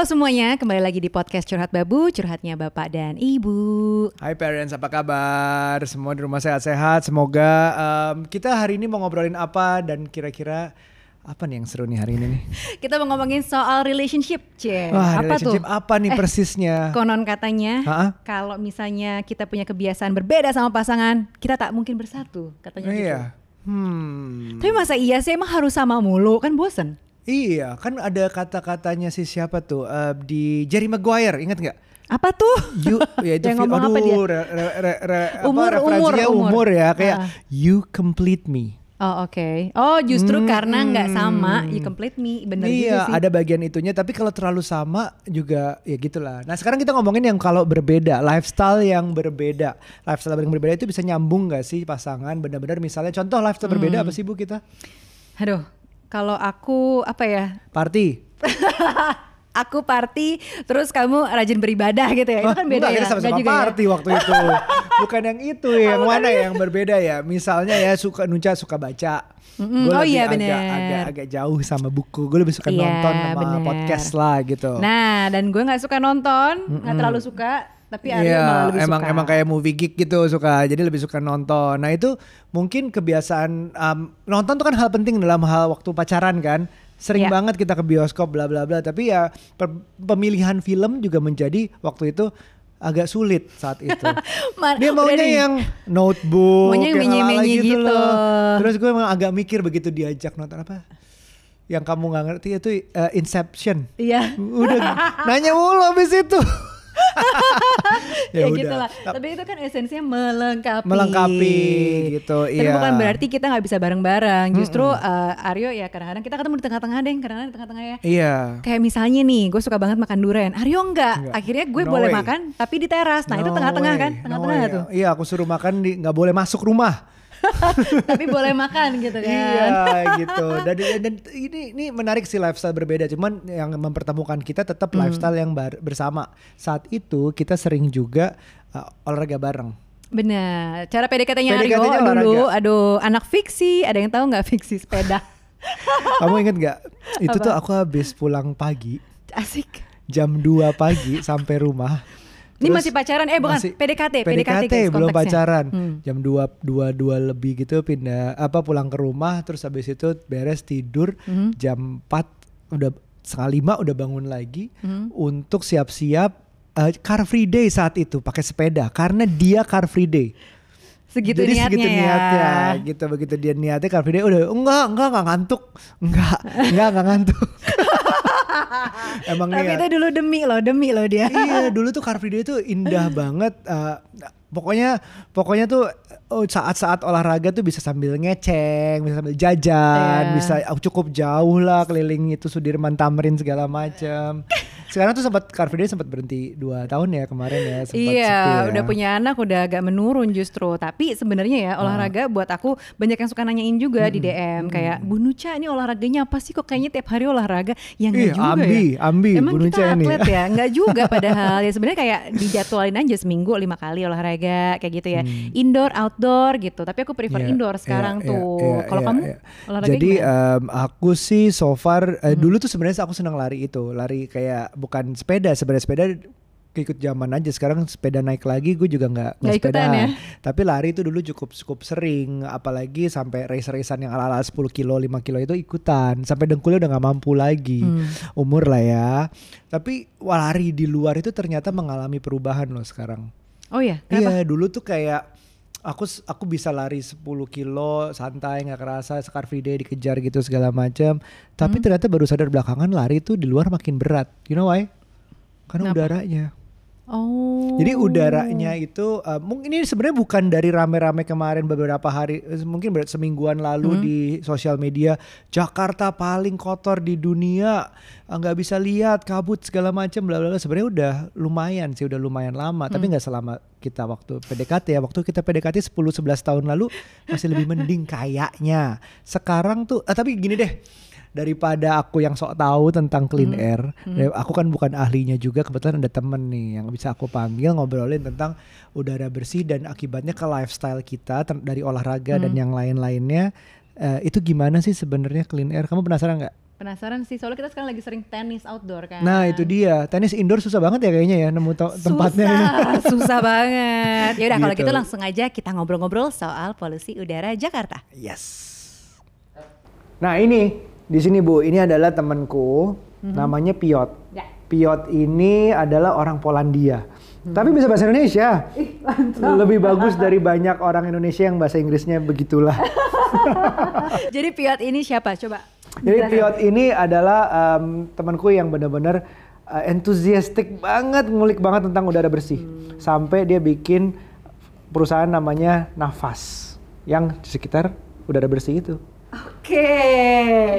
Halo semuanya, kembali lagi di podcast Curhat Babu, curhatnya Bapak dan Ibu. Hai parents, apa kabar? Semua di rumah sehat-sehat. Semoga um, kita hari ini mau ngobrolin apa dan kira-kira apa nih yang seru nih hari ini nih? Kita mau ngomongin soal relationship, Cie. Wah, apa relationship tuh? apa nih Eh, persisnya? Konon katanya, kalau misalnya kita punya kebiasaan berbeda sama pasangan, kita tak mungkin bersatu, katanya gitu. Iya. Hmm. Tapi masa iya sih emang harus sama mulu, kan bosen. Iya, kan ada kata-katanya si siapa tuh eh, di Jerry Maguire, ingat nggak? Apa tuh? You, ya itu Yang ngomong apa dia? re, re, re, re- apa, Umur, umur, umur, umur. ya, kayak Ah. you complete me. Oh oke. Oh justru Hmm, karena nggak sama, you complete me, bener iya, juga sih. ada bagian itunya. Tapi kalau terlalu sama juga ya gitulah. Nah sekarang kita ngomongin yang kalau berbeda, lifestyle yang berbeda, lifestyle yang berbeda itu bisa nyambung gak sih pasangan? Benar-benar misalnya contoh lifestyle berbeda Hmm. apa sih bu kita? Aduh, kalau aku apa ya? Party. Aku party, terus kamu rajin beribadah gitu ya? Itu kan beda Enggak, ya? sama-sama juga ya? party waktu itu. Bukan yang itu, yang mana ya yang berbeda ya? Misalnya ya suka Nunca suka baca. Mm-mm. Gue Oh lebih iya, agak, bener. agak agak jauh sama buku. Gue lebih suka Iya, nonton sama bener. podcast lah gitu. Nah, dan gue nggak suka nonton, nggak terlalu suka, tapi Aryo Iya, malah lebih emang suka. emang kayak movie geek gitu suka. Jadi lebih suka nonton. Nah itu mungkin kebiasaan um, nonton tuh kan hal penting dalam hal waktu pacaran kan. Sering Iya. banget kita ke bioskop bla bla bla. Tapi ya pemilihan film juga menjadi waktu itu agak sulit saat itu. Dia udah maunya nih. yang notebook, Maunya yang yang menye-menye gitu. loh. Terus gue emang agak mikir begitu diajak nonton apa? Yang kamu nggak ngerti itu uh, Inception. Iya. Udah nanya mulu abis itu. ya, udah. gitu lah. Tapi itu kan esensinya melengkapi. Melengkapi gitu, Tapi iya. bukan berarti kita nggak bisa bareng-bareng. Justru eh, Aryo ya kadang-kadang kita ketemu di tengah-tengah deh, kadang-kadang di tengah-tengah ya. Iya. Kayak misalnya nih, gue suka banget makan durian. Aryo enggak. Enggak. Akhirnya gue No boleh way. makan, tapi di teras. Nah itu No tengah-tengah way, kan, no tengah-tengah way. tuh. Iya, aku suruh makan di nggak boleh masuk rumah. tapi boleh makan gitu kan. iya gitu. Dan, dan ini ini menarik sih lifestyle berbeda. Cuman yang mempertemukan kita tetap Hmm. lifestyle yang bar- bersama. Saat itu kita sering juga uh, olahraga bareng. Benar. Cara PDKT-nya PDKT-nya Aryo olahraga. dulu, aduh anak fiksi, ada yang tahu nggak fiksi sepeda? Kamu inget nggak? Itu Apa? tuh aku habis pulang pagi Asik. jam 2 pagi sampai rumah. Ini Terus masih pacaran? Eh bukan, masih- PDKT, PDKT, PDKT, guys, belum pacaran. Hmm. Jam 2 2 2 lebih gitu pindah apa pulang ke rumah terus habis itu beres tidur Mhm. jam 4 udah setengah lima udah bangun lagi Mhm. untuk siap-siap eh, car free day saat itu pakai sepeda karena dia car free day. Segitu Jadi niatnya segitu ya. niatnya gitu begitu dia niatnya car free day udah enggak enggak enggak ngantuk. Enggak, enggak enggak ngantuk. Emang Tapi itu dulu demi loh, demi loh dia. iya dulu tuh Car Free Day tuh indah banget eh, pokoknya pokoknya tuh oh, saat-saat olahraga tuh bisa sambil ngeceng bisa sambil jajan Iya. bisa oh, cukup jauh lah keliling itu Sudirman Tamrin segala macam sekarang tuh sempat Car Free Day sempat berhenti dua tahun ya kemarin ya sempat sepi Iya, ya. udah punya anak udah agak menurun justru. Tapi sebenarnya ya Ah. olahraga buat aku banyak yang suka nanyain juga di DM kayak Bu Nuca ini olahraganya apa sih kok kayaknya tiap hari olahraga? Ya enggak Ih, juga ambi, ya. ambi, Emang Bu kita ini. atlet ya? Enggak juga padahal ya sebenarnya kayak dijadwalin aja seminggu lima kali olahraga kayak gitu ya. Indoor, outdoor gitu. Tapi aku prefer Hmm. Iya, indoor sekarang iya, tuh. iya, Kalau iya, kamu iya. olahraga Jadi gimana? Hmm. em, aku sih so far eh, dulu tuh sebenarnya aku senang lari itu, lari kayak bukan sepeda, sebenarnya sepeda ikut zaman aja. Sekarang sepeda naik lagi gue juga nggak nggak sepeda. ya? tapi lari itu dulu cukup cukup sering. Apalagi sampai race-racean yang ala-ala 10 kilo 5 kilo itu ikutan. Sampai dengkulnya udah nggak mampu lagi. Hmm. umur lah ya. Tapi lari di luar itu ternyata mengalami perubahan loh sekarang. Oh ya, kenapa? Iya dulu tuh kayak aku aku bisa lari 10 kilo santai nggak kerasa Car Free Day dikejar gitu segala macam. Tapi Hmm. ternyata baru sadar belakangan lari tuh di luar makin berat. You know why? Karena Kenapa? udaranya. Oh. Jadi udaranya itu uh, mungkin ini sebenarnya bukan dari rame-rame kemarin beberapa hari eh, mungkin ber- semingguan lalu Hmm. di sosial media Jakarta paling kotor di dunia eh, nggak bisa lihat kabut segala macam bla bla bla. sebenarnya udah lumayan sih udah lumayan lama tapi Hmm. nggak selama kita waktu PDKT ya waktu kita PDKT 10 11 tahun lalu masih lebih mending kayaknya sekarang tuh eh, tapi gini deh daripada aku yang sok tahu tentang clean Hmm. air. Dan Aku kan bukan ahlinya juga, kebetulan ada temen nih yang bisa aku panggil ngobrolin tentang udara bersih dan akibatnya ke lifestyle kita dari olahraga dan Hmm. yang lain-lainnya. Eh, itu gimana sih sebenarnya clean air? Kamu penasaran nggak? Penasaran sih, soalnya kita sekarang lagi sering tenis outdoor kan. Nah itu dia, tenis indoor susah banget ya kayaknya ya nemu tempatnya. Susah, susah banget. Ya udah kalau Gitu. gitu langsung aja kita ngobrol-ngobrol soal polusi udara Jakarta. Yes. Nah ini di sini Bu, ini adalah temanku, namanya Piot. Ya. Piot ini adalah orang Polandia, tapi bisa bahasa Indonesia. Lebih bagus dari banyak orang Indonesia yang bahasa Inggrisnya begitulah. Jadi Piot ini siapa? Coba. Jadi Piot ini adalah em, temanku yang benar-benar uh, enthusiastic banget, ngulik banget tentang udara bersih. Sampai dia bikin perusahaan namanya Nafas yang di sekitar udara bersih itu. Oke.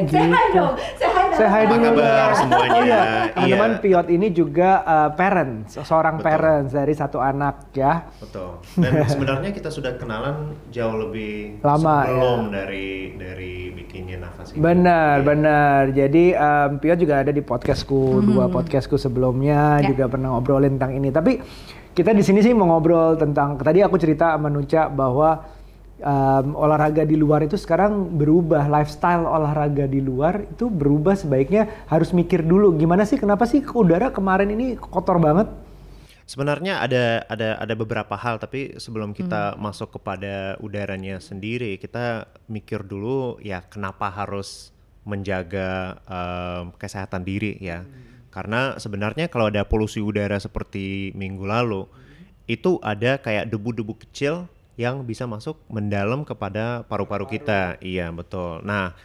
Say hi dong. Say hi dong. Saya hai Apa kabar semuanya? Oh iya, teman-teman Iya. Piot ini juga uh, parents, seorang Betul. parents dari satu anak ya. Betul. Dan sebenarnya kita sudah kenalan jauh lebih Lama, sebelum dari dari bikinnya nafas ini. Benar, benar. Jadi um, Piot juga ada di podcastku, dua podcastku sebelumnya Ya. juga pernah ngobrolin tentang ini. Tapi kita di sini sih mau ngobrol tentang tadi aku cerita sama Nuca bahwa um, olahraga di luar itu sekarang berubah, lifestyle olahraga di luar itu berubah sebaiknya harus mikir dulu gimana sih kenapa sih udara kemarin ini kotor banget? Sebenarnya ada ada ada beberapa hal tapi sebelum kita masuk kepada udaranya sendiri kita mikir dulu ya kenapa harus menjaga em, kesehatan diri ya. Karena sebenarnya kalau ada polusi udara seperti minggu lalu itu ada kayak debu-debu kecil yang bisa masuk mendalam kepada paru-paru kita. Iya, betul. Nah,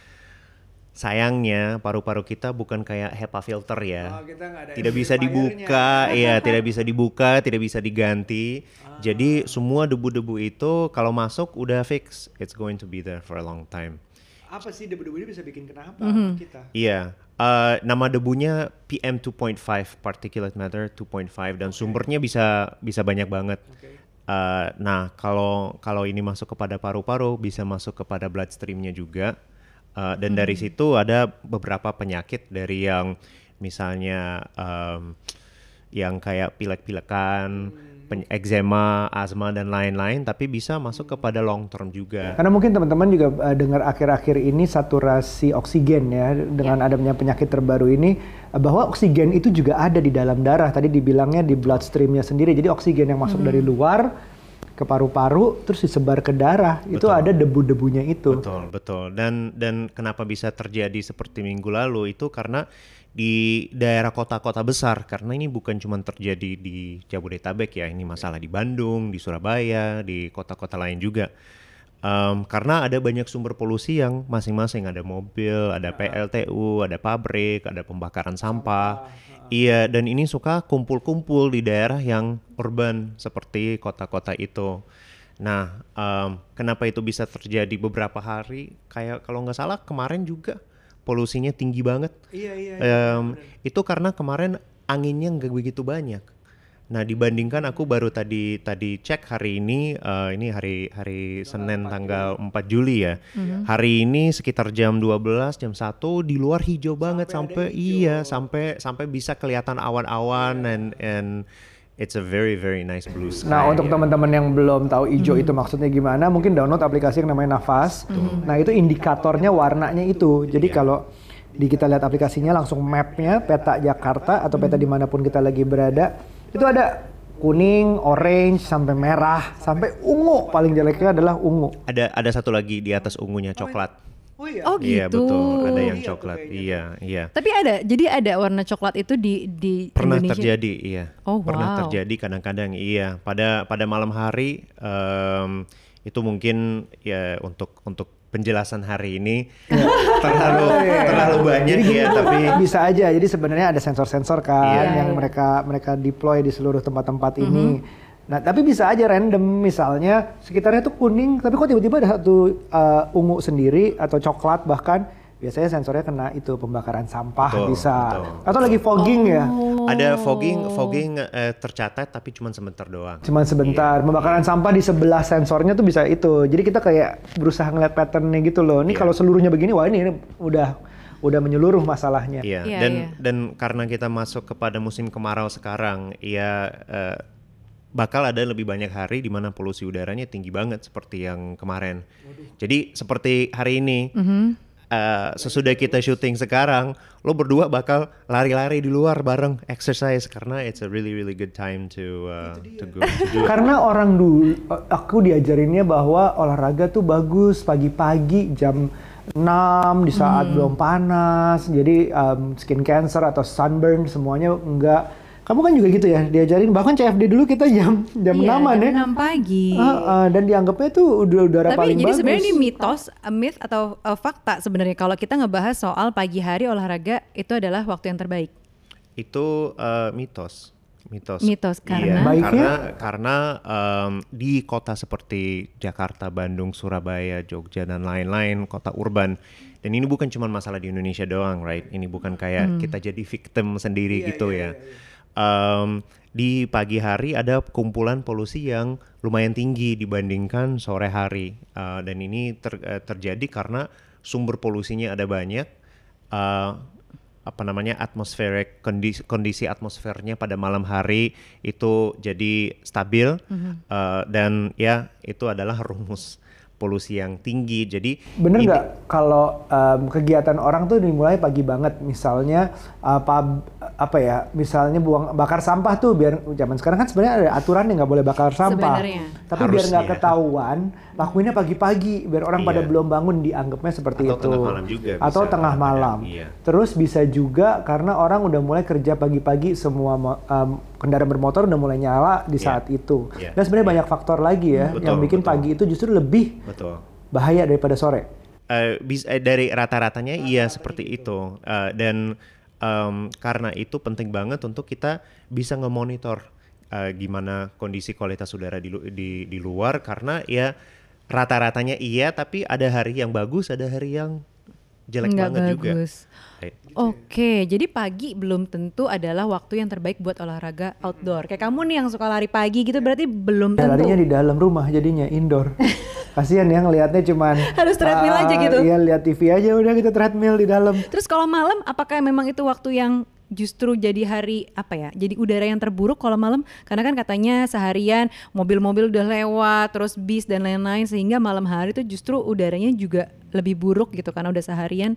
sayangnya paru-paru kita bukan kayak HEPA filter ya tidak bisa dibuka, ya tidak bisa dibuka, tidak bisa diganti. Jadi semua debu-debu itu kalau masuk udah fix, it's going to be there for a long time. Apa sih debu-debu ini bisa bikin kenapa kita? Iya, eh, nama debunya PM 2.5 particulate matter 2.5 dan sumbernya bisa bisa banyak banget. Eh, nah kalau kalau ini masuk kepada paru-paru bisa masuk kepada bloodstreamnya juga. Eh, dan dari situ ada beberapa penyakit dari yang misalnya em, yang kayak pilek-pilekan, pen- eczema, asma dan lain-lain, tapi bisa masuk kepada long term juga. Karena mungkin teman-teman juga uh, dengar akhir-akhir ini saturasi oksigen ya dengan adanya penyakit terbaru ini uh, bahwa oksigen itu juga ada di dalam darah. Tadi dibilangnya di bloodstreamnya sendiri. Jadi oksigen yang masuk dari luar ke paru-paru terus disebar ke darah itu Betul. ada debu-debunya itu. Betul, betul. Dan dan kenapa bisa terjadi seperti minggu lalu itu karena di daerah kota-kota besar karena ini bukan cuma terjadi di Jabodetabek ya, ini masalah di Bandung, di Surabaya, di kota-kota lain juga. Em, karena ada banyak sumber polusi yang masing-masing ada mobil, ada PLTU, ada pabrik, ada pembakaran sampah. Iya, dan ini suka kumpul-kumpul di daerah yang urban seperti kota-kota itu. Nah, em, kenapa itu bisa terjadi beberapa hari? Kayak kalau nggak salah kemarin juga polusinya tinggi banget. Iya iya. Em, itu karena kemarin anginnya nggak begitu banyak. Nah, dibandingkan aku baru tadi tadi cek hari ini, eh, ini hari hari Senin tanggal 4 Juli ya. Hari ini sekitar jam 12, jam 1 di luar hijau banget sampai, iya sampai sampai bisa kelihatan awan-awan and and it's a very very nice blue sky. Nah, untuk teman-teman yang belum tahu hijau itu maksudnya gimana, mungkin download aplikasi yang namanya Nafas. Nah, itu indikatornya warnanya itu. Jadi Iya. kalau di kita lihat aplikasinya langsung mapnya peta Jakarta atau peta di mana pun kita lagi berada, itu ada kuning, orange, sampai merah, sampai ungu. Paling jeleknya adalah ungu. Ada ada satu lagi di atas ungunya coklat. Oh iya. Oh gitu. Iya betul, ada yang Iya tuh coklat. Iya, iya. Tapi ada, jadi ada warna coklat itu di di Pernah Indonesia. terjadi, iya. Oh, Pernah wow. terjadi kadang-kadang, iya. Pada pada malam hari em, itu mungkin ya untuk untuk penjelasan hari ini terlalu terlalu banyak ya, tapi bisa aja. Jadi sebenarnya ada sensor-sensor kan Iya. yang Iya. mereka mereka deploy di seluruh tempat-tempat ini. Nah, tapi bisa aja random misalnya sekitarnya tuh kuning, tapi kok tiba-tiba ada satu uh, ungu sendiri atau coklat bahkan biasanya sensornya kena itu pembakaran sampah Betul, bisa. betul, Atau lagi fogging ya. ada fogging fogging eh, tercatat tapi cuma sebentar doang. Cuman sebentar, pembakaran sampah di sebelah sensornya tuh bisa itu. Jadi kita kayak berusaha ngeliat patternnya gitu loh. Ini Iya. kalau seluruhnya begini, wah ini, ini udah udah menyeluruh masalahnya. Iya, Iya, dan iya. dan karena kita masuk kepada musim kemarau sekarang, ya eh, bakal ada lebih banyak hari di mana polusi udaranya tinggi banget seperti yang kemarin. Jadi seperti hari ini, uh, sesudah kita syuting sekarang, lo berdua bakal lari-lari di luar bareng exercise karena it's a really really good time to uh, to go to do it. Karena orang dulu aku diajarinnya bahwa olahraga tuh bagus pagi-pagi jam 6 di saat belum panas. Jadi um, skin cancer atau sunburn semuanya enggak. Kamu kan juga gitu ya diajarin bahkan CFD dulu kita jam jam Iya, 6 ya. jam 6 pagi. Ah, ah, dan dianggapnya tuh udah udara Tapi paling jadi bagus. sebenarnya ini mitos, a myth atau uh, fakta sebenarnya kalau kita ngebahas soal pagi hari olahraga itu adalah waktu yang terbaik. Itu uh, mitos. Mitos. Mitos, Iya, karena? Baiknya? karena karena um, di kota seperti Jakarta, Bandung, Surabaya, Jogja dan lain-lain kota urban dan ini bukan cuma masalah di Indonesia doang, right? Ini bukan kayak kita jadi victim sendiri gitu ya. Um, di pagi hari ada kumpulan polusi yang lumayan tinggi dibandingkan sore hari. Uh, dan ini ter- eh, terjadi karena sumber polusinya ada banyak. Uh, apa namanya atmosferik kondisi kondisi atmosfernya pada malam hari itu jadi stabil. Uh, dan ya itu adalah rumus polusi yang tinggi jadi Bener ini- nggak kalau um, kegiatan orang tuh dimulai pagi banget, misalnya apa apa ya, misalnya buang bakar sampah tuh biar zaman sekarang kan sebenarnya ada aturan yang nggak boleh bakar sampah, Sebenarnya. tapi biar nggak Harusnya. ketahuan, lakuinnya pagi-pagi biar orang pada Iya. belum bangun dianggapnya seperti Atau itu, tengah malam juga atau bisa tengah malam. iya. Terus bisa juga karena orang udah mulai kerja pagi-pagi, semua um, kendaraan bermotor udah mulai nyala di Iya. saat itu, Iya. dan sebenarnya banyak faktor lagi ya Betul, yang bikin betul. pagi itu justru lebih betul bahaya daripada sore. Eh, bis- eh, dari rata-ratanya iya seperti itu Eh, dan em, karena itu penting banget untuk kita bisa ngemonitor eh, gimana kondisi kualitas udara di, di di luar karena ya rata-ratanya iya tapi ada hari yang bagus ada hari yang jelek Nggak banget juga bagus. Kayak- Oke, jadi pagi belum tentu adalah waktu yang terbaik buat olahraga outdoor. Kayak kamu nih yang suka lari pagi gitu berarti belum Ya, tentu. larinya di dalam rumah jadinya indoor. Kasihan ya ngelihatnya cuman Harus treadmill aja ah, gitu. Iya lihat TV aja udah kita treadmill di dalam. Terus kalau malam apakah memang itu waktu yang justru jadi hari apa ya? Jadi udara yang terburuk kalau malam karena kan katanya seharian mobil-mobil udah lewat, terus bis dan lain-lain sehingga malam hari itu justru udaranya juga lebih buruk gitu karena udah seharian.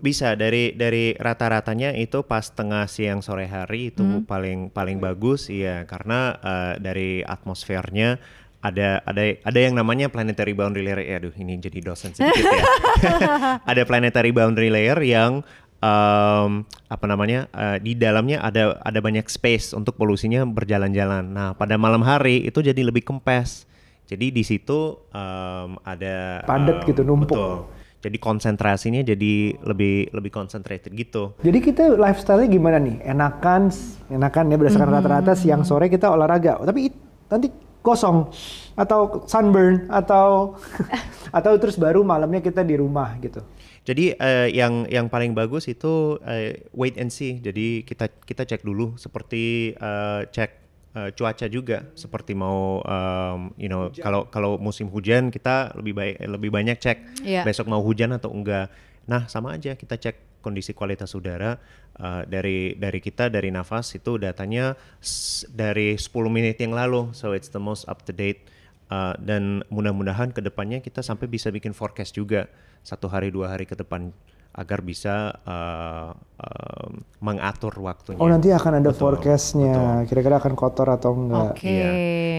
Bisa dari dari rata-ratanya itu pas tengah siang sore hari itu Hmm. paling paling bagus iya karena eh, dari atmosfernya ada ada ada yang namanya planetary boundary layer ya aduh ini jadi dosen sedikit ya. ada planetary boundary layer yang em, apa namanya eh, di dalamnya ada ada banyak space untuk polusinya berjalan-jalan. Nah, pada malam hari itu jadi lebih kempes. Jadi di situ em, ada Padat em, gitu, numpuk. Betul. Jadi konsentrasinya jadi lebih lebih concentrated gitu. Jadi kita lifestyle-nya gimana nih? Enakan, enakan ya berdasarkan Hmm. rata-rata siang sore kita olahraga. Tapi it- nanti kosong atau sunburn atau atau terus baru malamnya kita di rumah gitu. Jadi eh, yang yang paling bagus itu eh, wait and see. Jadi kita kita cek dulu seperti eh, cek eh, cuaca juga seperti mau em, you know kalau kalau musim hujan kita lebih baik lebih banyak cek Iya. besok mau hujan atau enggak. Nah, sama aja kita cek kondisi kualitas udara eh, dari dari kita dari nafas itu datanya s- dari 10 menit yang lalu. So it's the most up to date Uh, dan mudah-mudahan ke depannya kita sampai bisa bikin forecast juga satu hari dua hari ke depan agar bisa uh, um, mengatur waktunya. Oh nanti akan ada Betul, forecastnya. Kira-kira akan kotor atau enggak? Oke. Iya.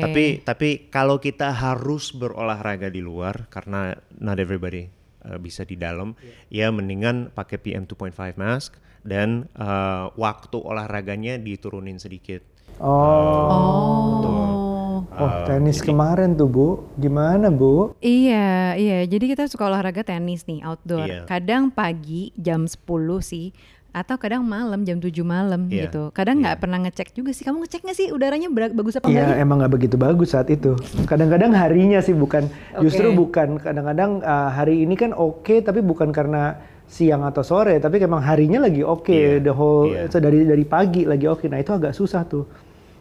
Tapi tapi kalau kita harus berolahraga di luar karena not everybody uh, bisa di dalam, ya mendingan pakai PM 2.5 mask dan uh, waktu olahraganya diturunin sedikit. Oh. Betul. Oh, tenis kemarin tuh, Bu. Gimana, Bu? Iya, iya. Jadi kita suka olahraga tenis nih outdoor. Iya. Kadang pagi jam 10 sih atau kadang malam jam 7 malam Iya, gitu. Kadang nggak pernah ngecek juga sih. Kamu ngecek nggak sih udaranya bagus apa enggak? Iya, emang nggak begitu bagus saat itu. Kadang-kadang harinya sih bukan, justru bukan. Kadang-kadang uh, hari ini kan oke, tapi bukan karena siang atau sore, tapi emang harinya lagi oke, Iya, the whole iya. so dari dari pagi lagi oke. Nah itu agak susah tuh.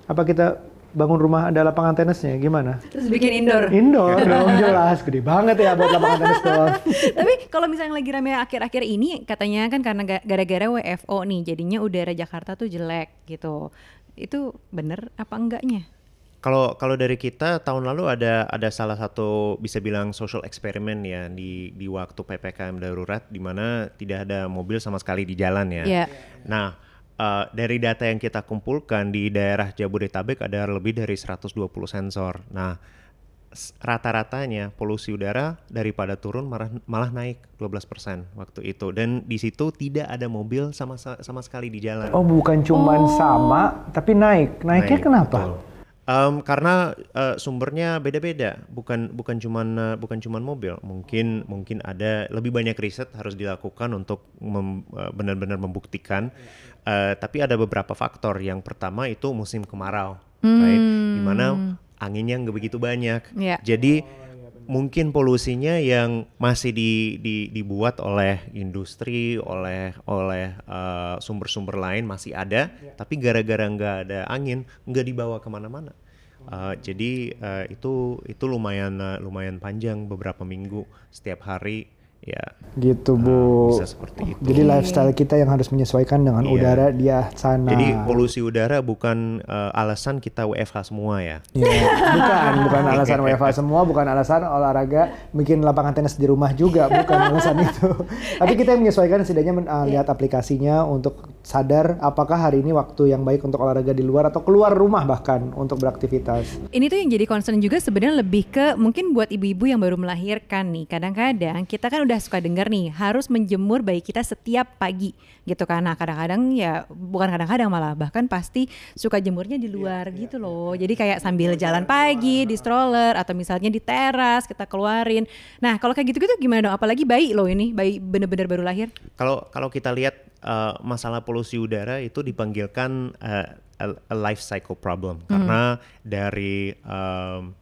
Apa kita bangun rumah ada lapangan tenisnya? Gimana? Terus bikin indoor. Indoor dong jelas, gede banget ya buat lapangan tenis doang. Tapi kalau misalnya lagi rame akhir-akhir ini katanya kan karena ga- gara-gara WFO nih jadinya udara Jakarta tuh jelek gitu. Itu bener apa enggaknya? Kalau kalau dari kita tahun lalu ada ada salah satu bisa bilang social experiment ya di di waktu ppkm darurat di mana tidak ada mobil sama sekali di jalan ya. Iya. Nah uh, dari data yang kita kumpulkan di daerah Jabodetabek ada lebih dari 120 sensor. Nah rata-ratanya polusi udara daripada turun malah malah naik 12% waktu itu dan di situ tidak ada mobil sama sama sekali di jalan. Oh bukan cuman sama, tapi naik. Naiknya Naik, kenapa? betul. Em, karena eh, sumbernya beda-beda, bukan bukan cuman eh, bukan cuman mobil, mungkin mungkin ada lebih banyak riset harus dilakukan untuk mem- eh, benar-benar membuktikan. Eh, tapi ada beberapa faktor. Yang pertama itu musim kemarau, right? Di mana anginnya nggak begitu banyak. Iya. Jadi mungkin polusinya yang masih di, di- dibuat oleh industri, oleh oleh eh, sumber-sumber lain masih ada, tapi gara-gara nggak ada angin nggak dibawa ke mana-mana. Eh, jadi eh, itu itu lumayan eh, lumayan panjang beberapa minggu setiap hari ya Gitu bu. bisa seperti itu. Jadi lifestyle kita yang harus menyesuaikan dengan Iya. udara di sana. Jadi polusi udara bukan eh, alasan kita WFH semua ya. Iya, bukan, bukan alasan WFH semua, bukan alasan olahraga bikin lapangan tenis di rumah juga, bukan alasan itu. Tapi kita yang menyesuaikan setidaknya men- uh, lihat aplikasinya untuk sadar apakah hari ini waktu yang baik untuk olahraga di luar atau keluar rumah bahkan untuk beraktivitas. Ini tuh yang jadi concern juga sebenarnya lebih ke mungkin buat ibu-ibu yang baru melahirkan nih. Kadang-kadang kita kan udah suka denger nih harus menjemur bayi kita setiap pagi gitu kan. Nah kadang-kadang ya bukan kadang-kadang malah bahkan pasti suka jemurnya di luar gitu loh. Jadi kayak sambil jalan pagi di stroller atau misalnya di teras kita keluarin. Nah kalau kayak gitu-gitu gimana dong? Apalagi bayi loh ini, bayi bener-bener baru lahir. Kalau kalau kita lihat uh, masalah polusi udara itu dipanggilkan uh, a, a life cycle problem karena dari um,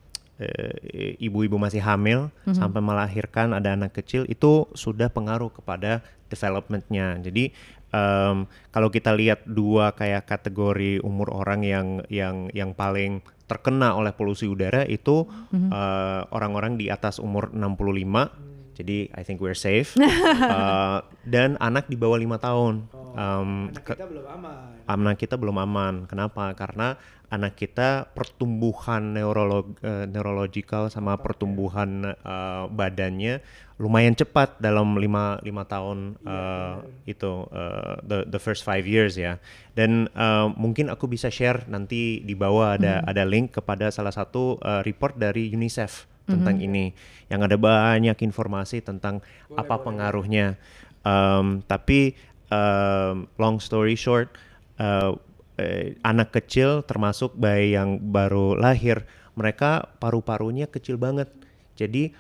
ibu-ibu masih hamil sampai melahirkan ada anak kecil itu sudah pengaruh kepada developmentnya. Jadi um, kalau kita lihat dua kayak kategori umur orang yang yang yang paling terkena oleh polusi udara itu uh, orang-orang di atas umur 65 jadi I think we're safe. Uh, dan anak di bawah lima tahun. Um, ke- belum aman. anak kita belum aman. Kenapa? Karena anak kita pertumbuhan neurolog eh, neurological sama pertumbuhan eh, badannya lumayan cepat dalam lima lima tahun eh, itu eh, the the first five years ya. Dan eh, mungkin aku bisa share nanti di bawah ada ada link kepada salah satu eh, report dari UNICEF tentang ini yang ada banyak informasi tentang apa pengaruhnya. Um, tapi um, long story short, uh, eh, anak kecil termasuk bayi yang baru lahir, mereka paru-parunya kecil banget. Jadi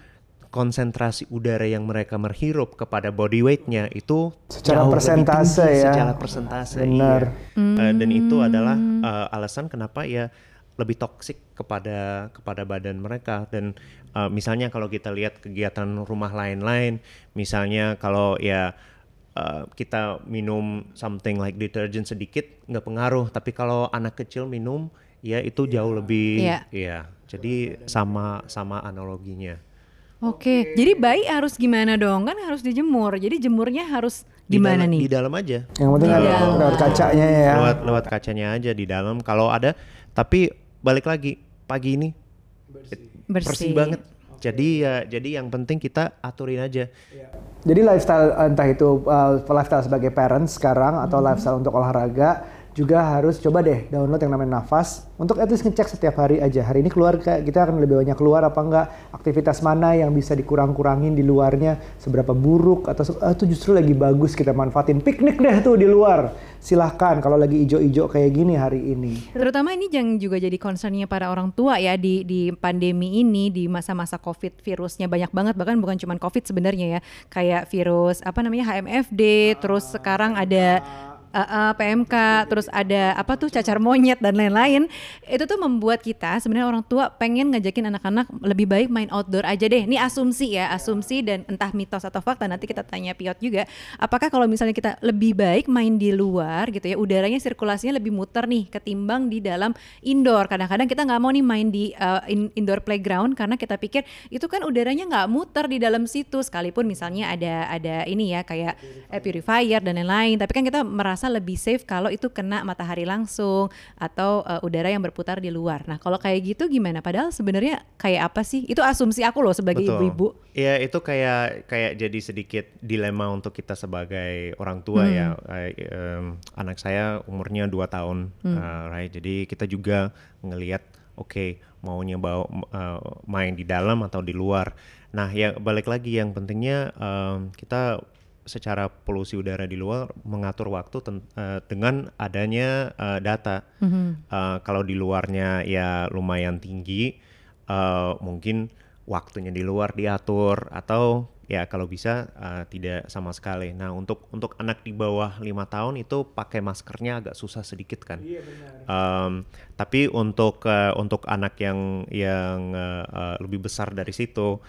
konsentrasi udara yang mereka menghirup kepada body weight-nya itu Secara jauh lebih persentase tinggi ya. Secara persentase, Benar. iya. Eh, dan itu adalah eh, alasan kenapa ya lebih toksik kepada kepada badan mereka dan eh, misalnya kalau kita lihat kegiatan rumah lain-lain, misalnya kalau ya eh, kita minum something like detergent sedikit nggak pengaruh, tapi kalau anak kecil minum ya itu jauh lebih, ya. Jadi sama sama analoginya. Oke, jadi bayi harus gimana dong? Kan harus dijemur. Jadi jemurnya harus Di gimana dalam- nih? Di dalam aja. Yang penting ada lewat kacanya ya. lewat lewat kacanya aja di dalam kalau ada tapi balik lagi pagi ini bersih, Bersih. banget jadi ya jadi yang penting kita aturin aja. Jadi lifestyle entah itu uh, lifestyle sebagai parents sekarang atau lifestyle untuk olahraga juga harus coba deh download yang namanya Nafas untuk at least ngecek setiap hari aja. Hari ini keluar kita akan lebih banyak keluar apa enggak, aktivitas mana yang bisa dikurang-kurangin di luarnya, seberapa buruk atau ah, itu justru lagi bagus kita manfaatin. Piknik deh tuh di luar. Silahkan kalau lagi ijo-ijo kayak gini hari ini. Terutama ini yang juga jadi concernnya para orang tua ya di di pandemi ini di masa-masa COVID virusnya banyak banget bahkan bukan cuma COVID sebenarnya ya kayak virus apa namanya HMFD terus sekarang ada uh, uh, PMK terus ada apa tuh cacar monyet dan lain-lain itu tuh membuat kita sebenarnya orang tua pengen ngajakin anak-anak lebih baik main outdoor aja deh. Ini asumsi ya asumsi dan entah mitos atau fakta nanti kita tanya Piot juga. Apakah kalau misalnya kita lebih baik main di luar gitu ya udaranya sirkulasinya lebih muter nih ketimbang di dalam indoor? Kadang-kadang kita nggak mau nih main di uh, in- indoor playground karena kita pikir itu kan udaranya nggak muter di dalam situ. Sekalipun misalnya ada ada ini ya kayak eh, purifier dan lain-lain tapi kan kita merasa merasa lebih safe kalau itu kena matahari langsung atau uh, udara yang berputar di luar. Nah, kalau kayak gitu gimana? Padahal sebenarnya kayak apa sih? Itu asumsi aku loh sebagai ibu-ibu. Iya, itu kayak kayak jadi sedikit dilema untuk kita sebagai orang tua hmm. ya. um, anak saya umurnya 2 tahun, hmm. uh, right? Jadi kita juga ngelihat oke, okay, maunya bawa uh, main di dalam atau di luar. Nah, yang balik lagi yang pentingnya um, kita secara polusi udara di luar mengatur waktu uh, dengan adanya uh, data. Mm-hmm. Uh, kalau di luarnya ya lumayan tinggi, uh, mungkin waktunya di luar diatur atau ya kalau bisa uh, tidak sama sekali. Nah untuk untuk anak di bawah lima tahun itu pakai maskernya agak susah sedikit kan. Iya benar. Um, tapi untuk uh, untuk anak yang yang uh, uh, lebih besar dari situ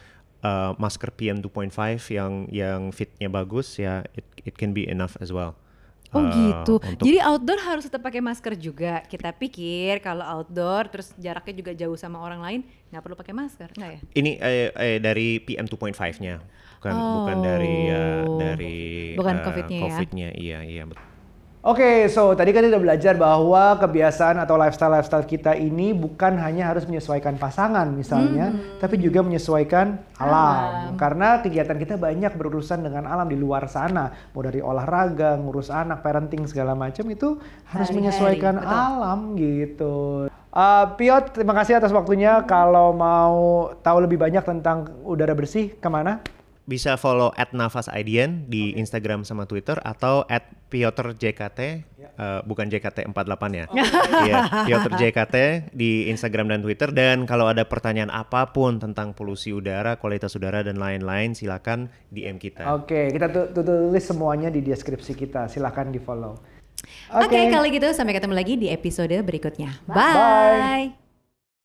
uh, masker PM 2.5 yang yang fitnya bagus ya it it can be enough as well. Oh uh, gitu. Untuk... Jadi outdoor harus tetap pakai masker juga. Kita pikir kalau outdoor terus jaraknya juga jauh sama orang lain nggak perlu pakai masker, nggak ya? Ini eh, eh, dari PM 2.5-nya, bukan oh. bukan dari uh, dari bukan uh, COVID-nya COVID-nya. Iya iya betul. Oke, okay, so tadi kan kita belajar bahwa kebiasaan atau lifestyle-lifestyle kita ini bukan hanya harus menyesuaikan pasangan misalnya, hmm. tapi juga menyesuaikan alam. alam. Karena kegiatan kita banyak berurusan dengan alam di luar sana, mau dari olahraga, ngurus anak, parenting segala macam itu harus Hari-hari, menyesuaikan betul. alam gitu. Uh, Piot, terima kasih atas waktunya. Kalau mau tahu lebih banyak tentang udara bersih, ke mana? Bisa follow at Nafas Aidian di okay. Instagram sama Twitter atau at Piotr JKT yeah. uh, bukan JKT 48 ya. Oh. Iya, Piotr JKT di Instagram dan Twitter dan kalau ada pertanyaan apa pun tentang polusi udara, kualitas udara dan lain-lain silakan DM kita. Oke, okay, kita tulis semuanya di deskripsi kita. Silakan di-follow. Oke, okay. okay, kalau gitu sampai ketemu lagi di episode berikutnya. Bye. Bye.